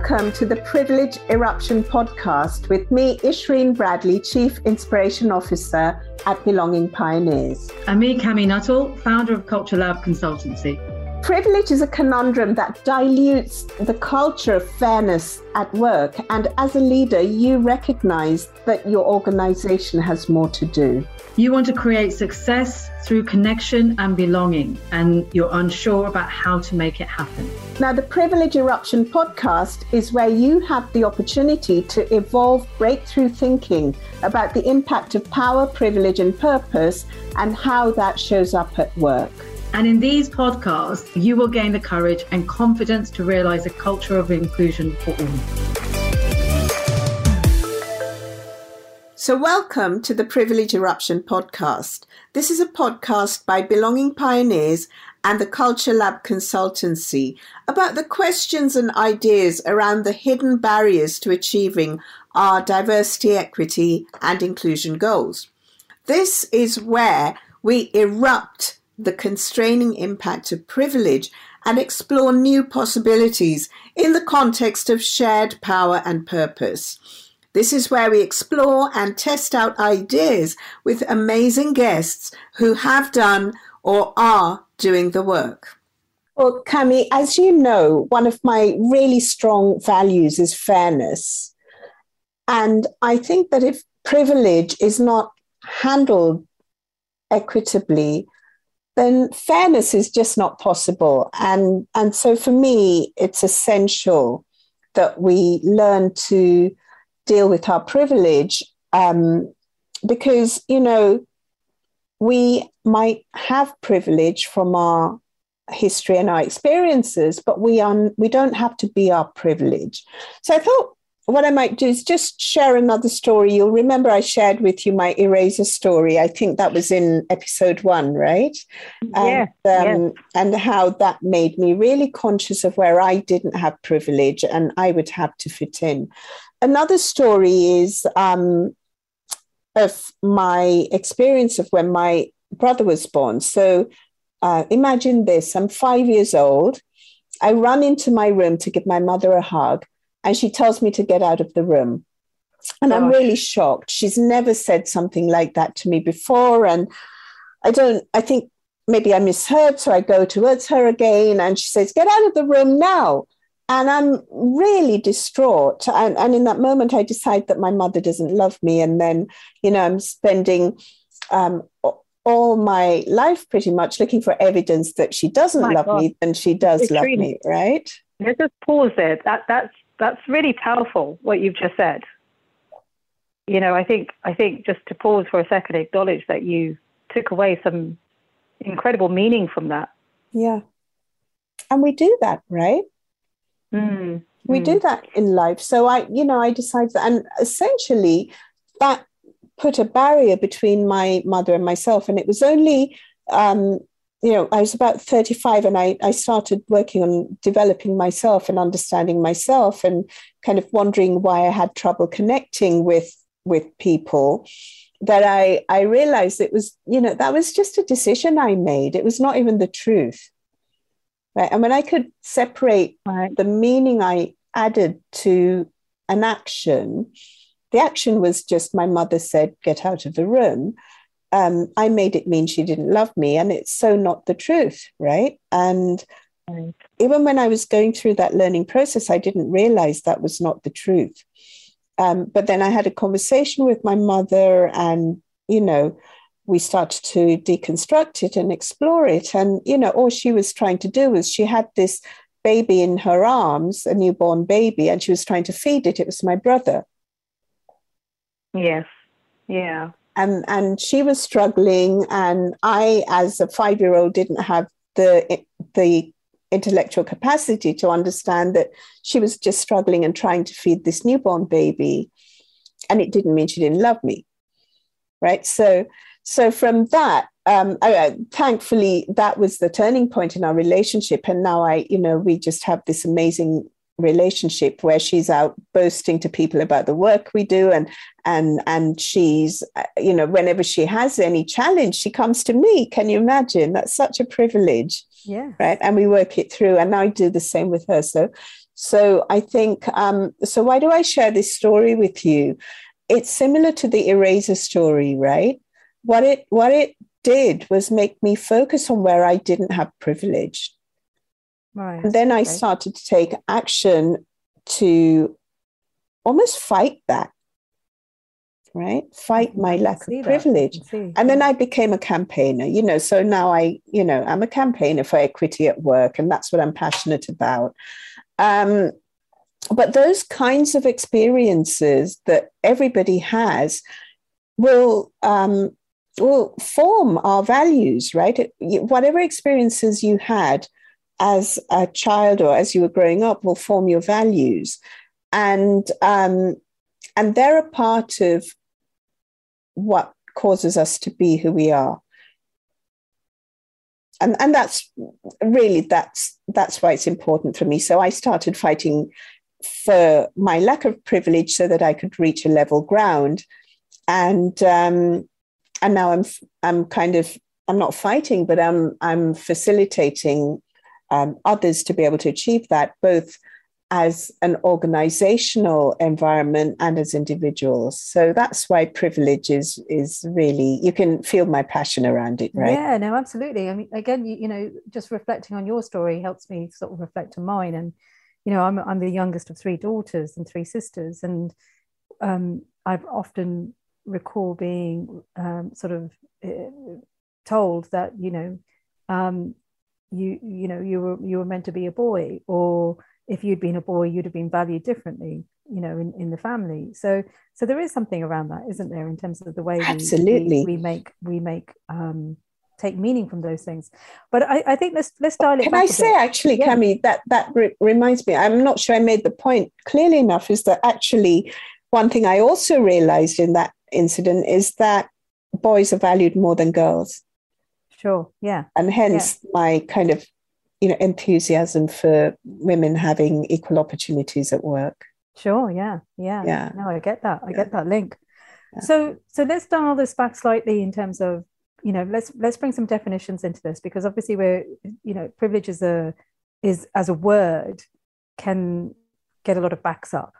Welcome to the Privilege Eruption podcast with me, Ishreen Bradley, Chief Inspiration Officer at Belonging Pioneers. And me, Kami Nuttall, founder of Culture Lab Consultancy. Privilege is a conundrum that dilutes the culture of fairness at work. And as a leader, you recognize that your organization has more to do. You want to create success through connection and belonging, and you're unsure about how to make it happen. Now, the Privilege Eruption podcast is where you have the opportunity to evolve breakthrough thinking about the impact of power, privilege, and purpose and how that shows up at work. And in these podcasts, you will gain the courage and confidence to realize a culture of inclusion for all. So, welcome to the Privilege Eruption podcast. This is a podcast by Belonging Pioneers and the Culture Lab Consultancy about the questions and ideas around the hidden barriers to achieving our diversity, equity, and inclusion goals. This is where we erupt the constraining impact of privilege and explore new possibilities in the context of shared power and purpose. This is where we explore and test out ideas with amazing guests who have done or are doing the work. Well, Kami, as you know, one of my really strong values is fairness. And I think that if privilege is not handled equitably, then fairness is just not possible. And, and so for me, it's essential that we learn to deal with our privilege um, because, you know, we might have privilege from our history and our experiences, but we, are, we don't have to be our privilege. So I thought what I might do is just share another story. You'll remember I shared with you my eraser story. I think that was in episode one, right? Yeah. And, um, and how that made me really conscious of where I didn't have privilege and I would have to fit in. Another story is um, of my experience of when my brother was born. So uh, imagine this I'm five years old. I run into my room to give my mother a hug and she tells me to get out of the room. And Gosh. I'm really shocked. She's never said something like that to me before. And I don't, I think maybe I misheard. So I go towards her again and she says, Get out of the room now. And I'm really distraught. And, and in that moment, I decide that my mother doesn't love me. And then, you know, I'm spending um, all my life pretty much looking for evidence that she doesn't my love God. me and she does it's love really, me, right? Let's just pause there. That, that's that's really powerful what you've just said. You know, I think I think just to pause for a second, acknowledge that you took away some incredible meaning from that. Yeah, and we do that, right? Mm. We mm. do that in life. So I, you know, I decided, that, and essentially, that put a barrier between my mother and myself, and it was only um, you know, I was about 35 and I, I started working on developing myself and understanding myself and kind of wondering why I had trouble connecting with with people that I, I realized it was, you know, that was just a decision I made. It was not even the truth. Right. And when I could separate right. the meaning I added to an action, the action was just my mother said, get out of the room um, I made it mean she didn't love me. And it's so not the truth, right? And right. even when I was going through that learning process, I didn't realize that was not the truth. Um, but then I had a conversation with my mother, and, you know, we started to deconstruct it and explore it. And, you know, all she was trying to do was she had this baby in her arms, a newborn baby, and she was trying to feed it. It was my brother. Yes. Yeah and and she was struggling and i as a 5 year old didn't have the the intellectual capacity to understand that she was just struggling and trying to feed this newborn baby and it didn't mean she didn't love me right? So so from that um, I, thankfully that was the turning point in our relationship and now i you know we just have this amazing relationship where she's out boasting to people about the work we do and and and she's uh, you know whenever she has any challenge she comes to me can you imagine that's such a privilege yeah right and we work it through and i do the same with her so So I think, um, so why do I share this story with you? It's similar to the eraser story, right? What it, what it did was make me focus on where I didn't have privilege. Right. And then I started to take action to almost fight that right? Fight my lack of privilege. and then i became a campaigner you know so now i you know i'm a campaigner for equity at work and that's what i'm passionate about. Um, but those kinds of experiences that everybody has will um, will form our values right? It, whatever experiences you had as a child or as you were growing up will form your values. And um, and they're a part of what causes us to be who we are. And and that's really that's that's why it's important for me. So i started fighting for my lack of privilege so that i could reach a level ground. And um, and now i'm i'm kind of i'm not fighting but i'm i'm facilitating um, others to be able to achieve that both as an organizational environment and as individuals. So that's why privilege is is really you can feel my passion around it, right? Yeah, no, absolutely. I mean, again, you, you know, just reflecting on your story helps me sort of reflect on mine. And you know, I'm I'm the youngest of three daughters and three sisters, and um, I've often recall being um, sort of uh, told that you know um, you you know you were you were meant to be a boy or if you'd been a boy, you'd have been valued differently, you know, in, in the family. So so there is something around that, isn't there, in terms of the way absolutely we, we, make we make um, take meaning from those things. But I, I think let's let's dial it. Can I say actually, yeah. Kami, that that re- reminds me. I'm not sure I made the point clearly enough. Is that actually one thing I also realized in that incident is that boys are valued more than girls. Sure. Yeah. And hence yeah. my kind of you know enthusiasm for women having equal opportunities at work sure yeah yeah yeah no i get that i yeah. get that link yeah. so so let's dial this back slightly in terms of you know let's let's bring some definitions into this because obviously we're you know privilege is a is as a word can get a lot of backs up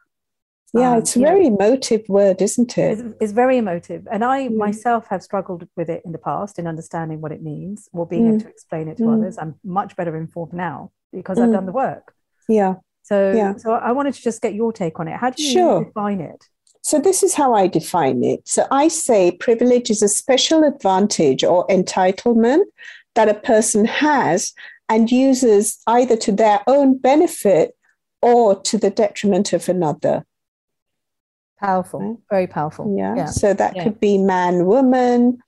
yeah, um, it's a very know, emotive word, isn't it? It's, it's very emotive. And I mm. myself have struggled with it in the past in understanding what it means or being mm. able to explain it to mm. others. I'm much better informed now because I've done mm. the work. Yeah. So, yeah. so I wanted to just get your take on it. How do you sure. define it? So, this is how I define it. So, I say privilege is a special advantage or entitlement that a person has and uses either to their own benefit or to the detriment of another. Powerful, right? very powerful. Yeah. yeah. So that yeah. could be man, woman,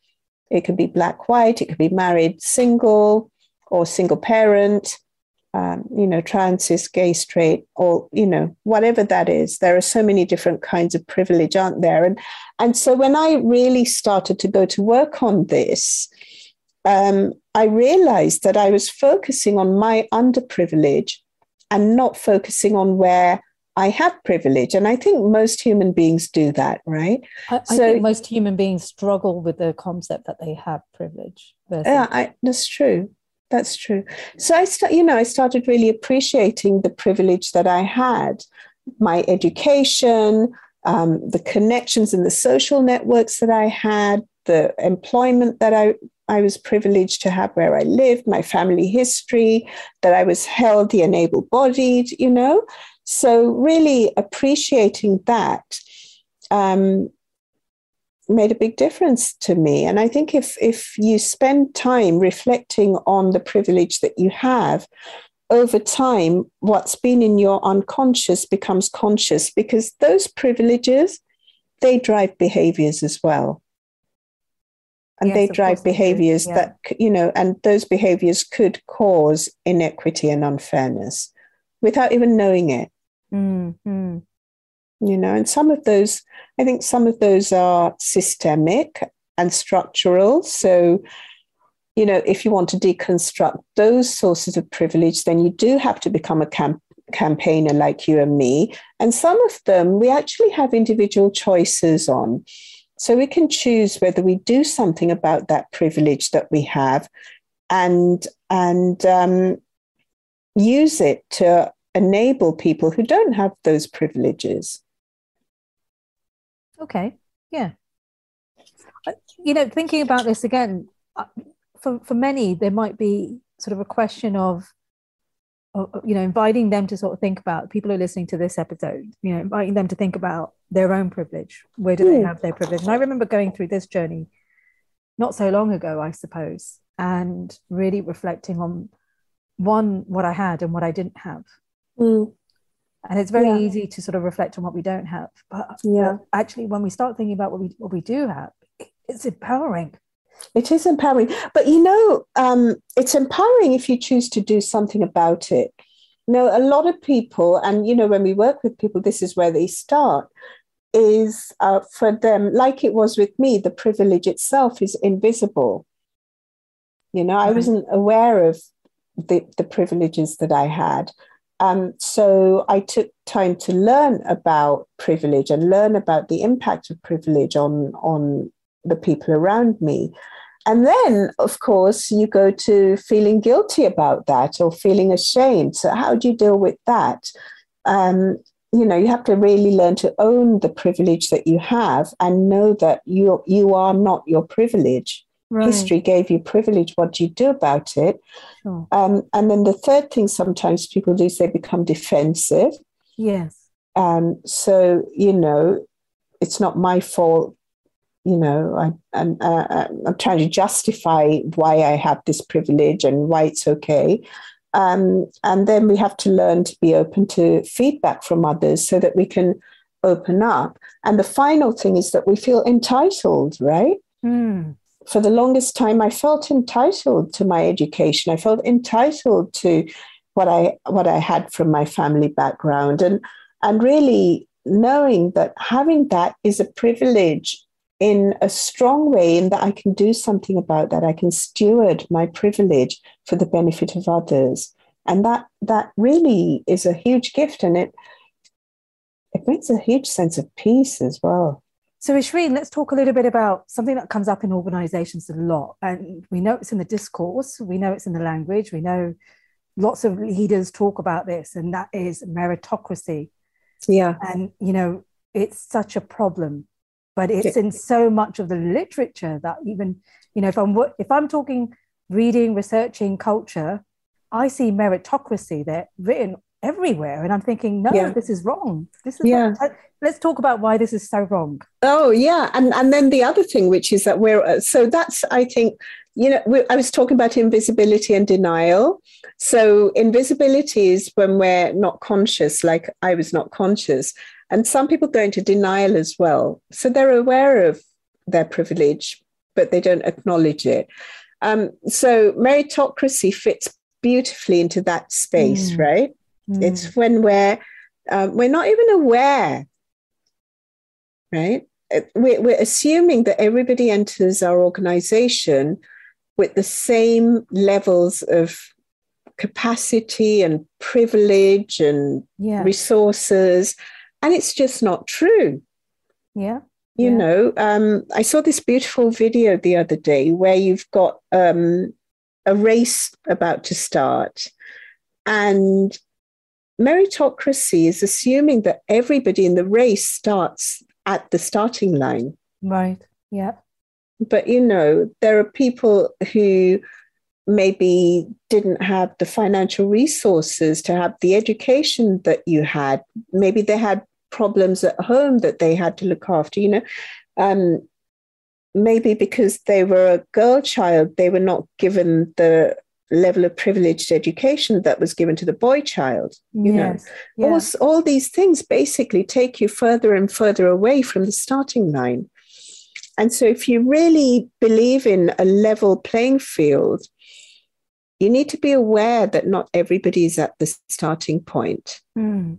it could be black, white, it could be married, single, or single parent, um, you know, trans, cis, gay, straight, or, you know, whatever that is. There are so many different kinds of privilege, aren't there? And, and so when I really started to go to work on this, um, I realized that I was focusing on my underprivilege and not focusing on where I have privilege. And I think most human beings do that, right? I, I so, think most human beings struggle with the concept that they have privilege. Yeah, I, that's true. That's true. So I, st- you know, I started really appreciating the privilege that I had, my education, um, the connections and the social networks that I had, the employment that I I was privileged to have where I lived, my family history, that I was healthy and able bodied, you know. So, really appreciating that um, made a big difference to me. And I think if, if you spend time reflecting on the privilege that you have, over time, what's been in your unconscious becomes conscious because those privileges, they drive behaviors as well. And yes, they drive behaviors yeah. that, you know, and those behaviors could cause inequity and unfairness without even knowing it. Mm-hmm. You know, and some of those, I think some of those are systemic and structural. So, you know, if you want to deconstruct those sources of privilege, then you do have to become a camp- campaigner like you and me. And some of them we actually have individual choices on. So we can choose whether we do something about that privilege that we have and and um, use it to enable people who don't have those privileges. Okay, yeah. You know, thinking about this again, uh, for, for many, there might be sort of a question of, you know, inviting them to sort of think about people who are listening to this episode, you know, inviting them to think about their own privilege. Where do mm. they hmm. have their privilege? And I remember going through this journey not so long ago, I suppose, and really reflecting on one, what I had and what I didn't have. Mm. And it's very yeah. easy to sort of reflect on what we don't have. But, yeah. Actually, when we start thinking about what we, what we do have, it's empowering. It is empowering. But you know, um, it's empowering if you choose to do something about it. You know, a lot of people, and you know, when we work with people, this is where they start is uh, for them, like it was with me, the privilege itself is invisible. You know, I wasn't aware of the, the privileges that I had. Um, so I took time to learn about privilege and learn about the impact of privilege on, on the people around me. And then, of course, you go to feeling guilty about that or feeling ashamed. So, how do you deal with that? Um, you know you have to really learn to own the privilege that you have and know that you you are not your privilege right. history gave you privilege what do you do about it sure. um, and then the third thing sometimes people do is they become defensive yes um, so you know it's not my fault you know I, I'm, uh, I'm trying to justify why i have this privilege and why it's okay um, and then we have to learn to be open to feedback from others so that we can open up. And the final thing is that we feel entitled, right? Mm. For the longest time, I felt entitled to my education. I felt entitled to what I what I had from my family background, and and really knowing that having that is a privilege in a strong way in that I can do something about that. I can steward my privilege for the benefit of others. And that that really is a huge gift and it it brings a huge sense of peace as well. So Ishreen, let's talk a little bit about something that comes up in organizations a lot. And we know it's in the discourse, we know it's in the language, we know lots of leaders talk about this, and that is meritocracy. Yeah. And you know, it's such a problem but it's in so much of the literature that even you know if i'm if i'm talking reading researching culture i see meritocracy there written everywhere and i'm thinking no yeah. this is wrong this is yeah let's talk about why this is so wrong oh yeah and and then the other thing which is that we're uh, so that's i think you know we, i was talking about invisibility and denial so invisibility is when we're not conscious like i was not conscious and some people go into denial as well. So they're aware of their privilege, but they don't acknowledge it. Um, so meritocracy fits beautifully into that space, mm. right? Mm. It's when we're um, we're not even aware, right? Uh, we're, we're assuming that everybody enters our organization with the same levels of capacity and privilege and yeah. resources and it's just not true. Yeah. You yeah. know, um, I saw this beautiful video the other day where you've got um, a race about to start, and meritocracy is assuming that everybody in the race starts at the starting line. Right. Yeah. But you know, there are people who maybe didn't have the financial resources to have the education that you had. Maybe they had problems at home that they had to look after, you know. Um, maybe because they were a girl child, they were not given the level of privileged education that was given to the boy child. You yes. know, all, all these things basically take you further and further away from the starting line. And so, if you really believe in a level playing field, you need to be aware that not everybody is at the starting point. Mm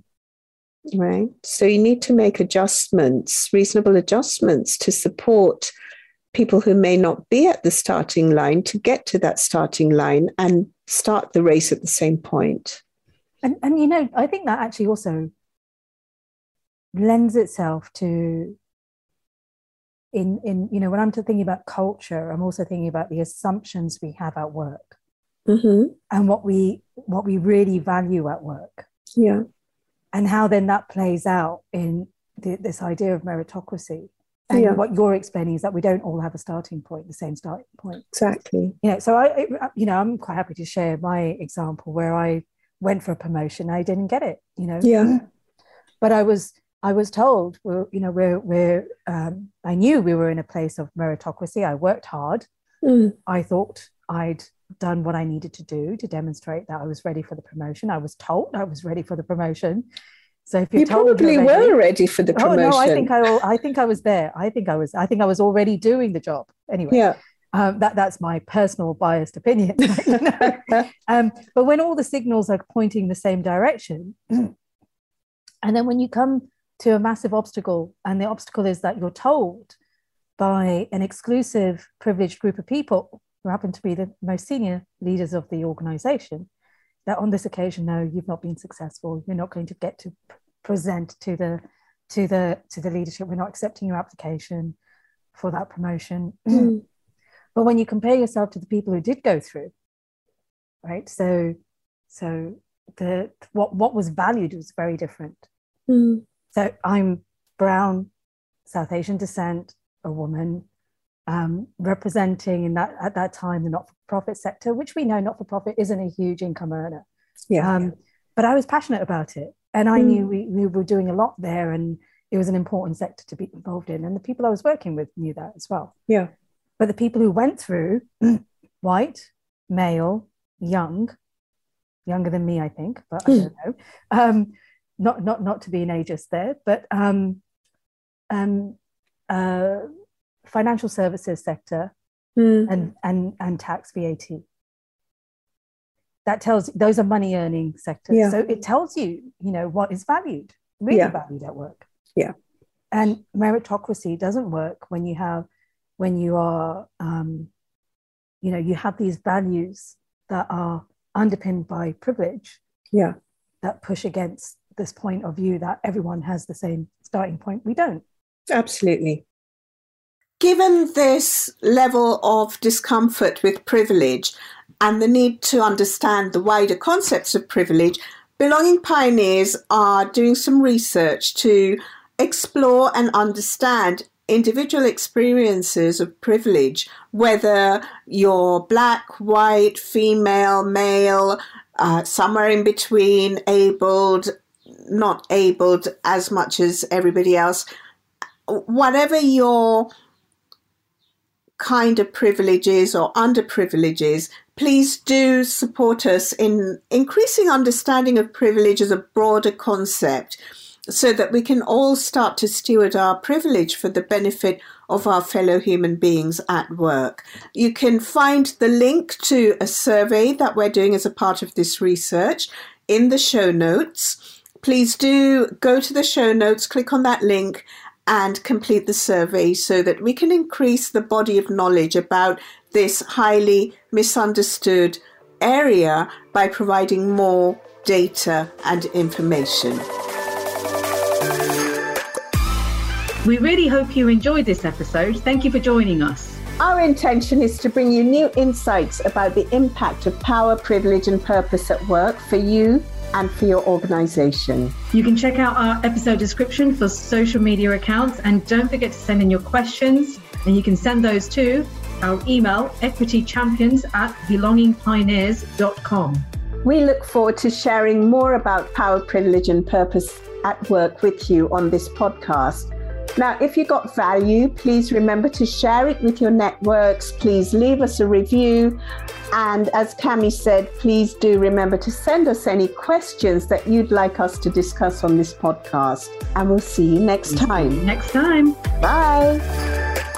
right? So you need to make adjustments, reasonable adjustments to support people who may not be at the starting line to get to that starting line and start the race at the same point. And, and you know, I think that actually also lends itself to in in you know when i'm thinking about culture i'm also thinking about the assumptions we have at work mm-hmm. and what we what we really value at work Yeah. And how then that plays out in the, this idea of meritocracy. And Yeah. what you're explaining is that we don't all have a starting point, the same starting point. Exactly. You know, so I, I- you know, I'm quite happy to share my example where I went for a promotion, I didn't get it. You know, Yeah. but I was I was told, well, you know, we're we're um, I knew we were in a place of meritocracy. I worked hard. Mm. I thought I'd done what I needed to do to demonstrate that I was ready for the promotion. I was told I was ready for the promotion. So if you're You told probably you're ready- were ready for the promotion. Oh no, I think I, I think I was there. I think I was. I think I was already doing the job. Anyway, yeah. um, that that's my personal biased opinion. you know? um, but when all the signals are pointing the same direction, and then when you come to a massive obstacle, and the obstacle is that you're told by an exclusive privileged group of people who happen to be the most senior leaders of the organization, that on this occasion, no, you've not been successful. You're not going to get to present to the to the to the leadership. We're not accepting your application for that promotion. Mm. But when you compare yourself to the people who did go through, right? So, so the what what was valued was very different. Mm. So I'm brown, South Asian descent, a woman, um, representing in that at that time the not-for-profit sector, which we know not-for-profit isn't a huge income earner. Yeah. Um, but I was passionate about it, and I Mm. knew we, we were doing a lot there, and it was an important sector to be involved in. And the people I was working with knew that as well. Yeah. But the people who went through, white, male, young, younger than me, I think, but I Mm. don't know. Um, not not not to be an ageist there, but um, um, uh, financial services sector Mm. and and and tax VAT. That tells those are money earning sectors. Yeah. So it tells you, you know, what is valued, really Yeah. valued at work. Yeah. And meritocracy doesn't work when you have when you are um, you know, you have these values that are underpinned by privilege Yeah. that push against this point of view that everyone has the same starting point. We don't. Absolutely. Given this level of discomfort with privilege and the need to understand the wider concepts of privilege, Belonging Pioneers are doing some research to explore and understand individual experiences of privilege, whether you're black, white, female, male, uh, somewhere in between, abled, not abled as much as everybody else. Whatever your kind of privileges or underprivileges, please do support us in increasing understanding of privilege as a broader concept so that we can all start to steward our privilege for the benefit of our fellow human beings at work. You can find the link to a survey that we're doing as a part of this research in the show notes. Please do go to the show notes, click on that link, and complete the survey so that we can increase the body of knowledge about this highly misunderstood area by providing more data and information. We really hope you enjoyed this episode. Thank you for joining us. Our intention is to bring you new insights about the impact of power, privilege, and purpose at work for you and for your organization. You can check out our episode description for social media accounts and don't forget to send in your questions. And you can send those to our email equitychampions at belongingpioneers.com. We look forward to sharing more about power, privilege, and purpose at work with you on this podcast. Now, if you got value, please remember to share it with your networks. Please leave us a review. And as Kami said, please do remember to send us any questions that you'd like us to discuss on this podcast. And we'll see you next time. Next time. Bye.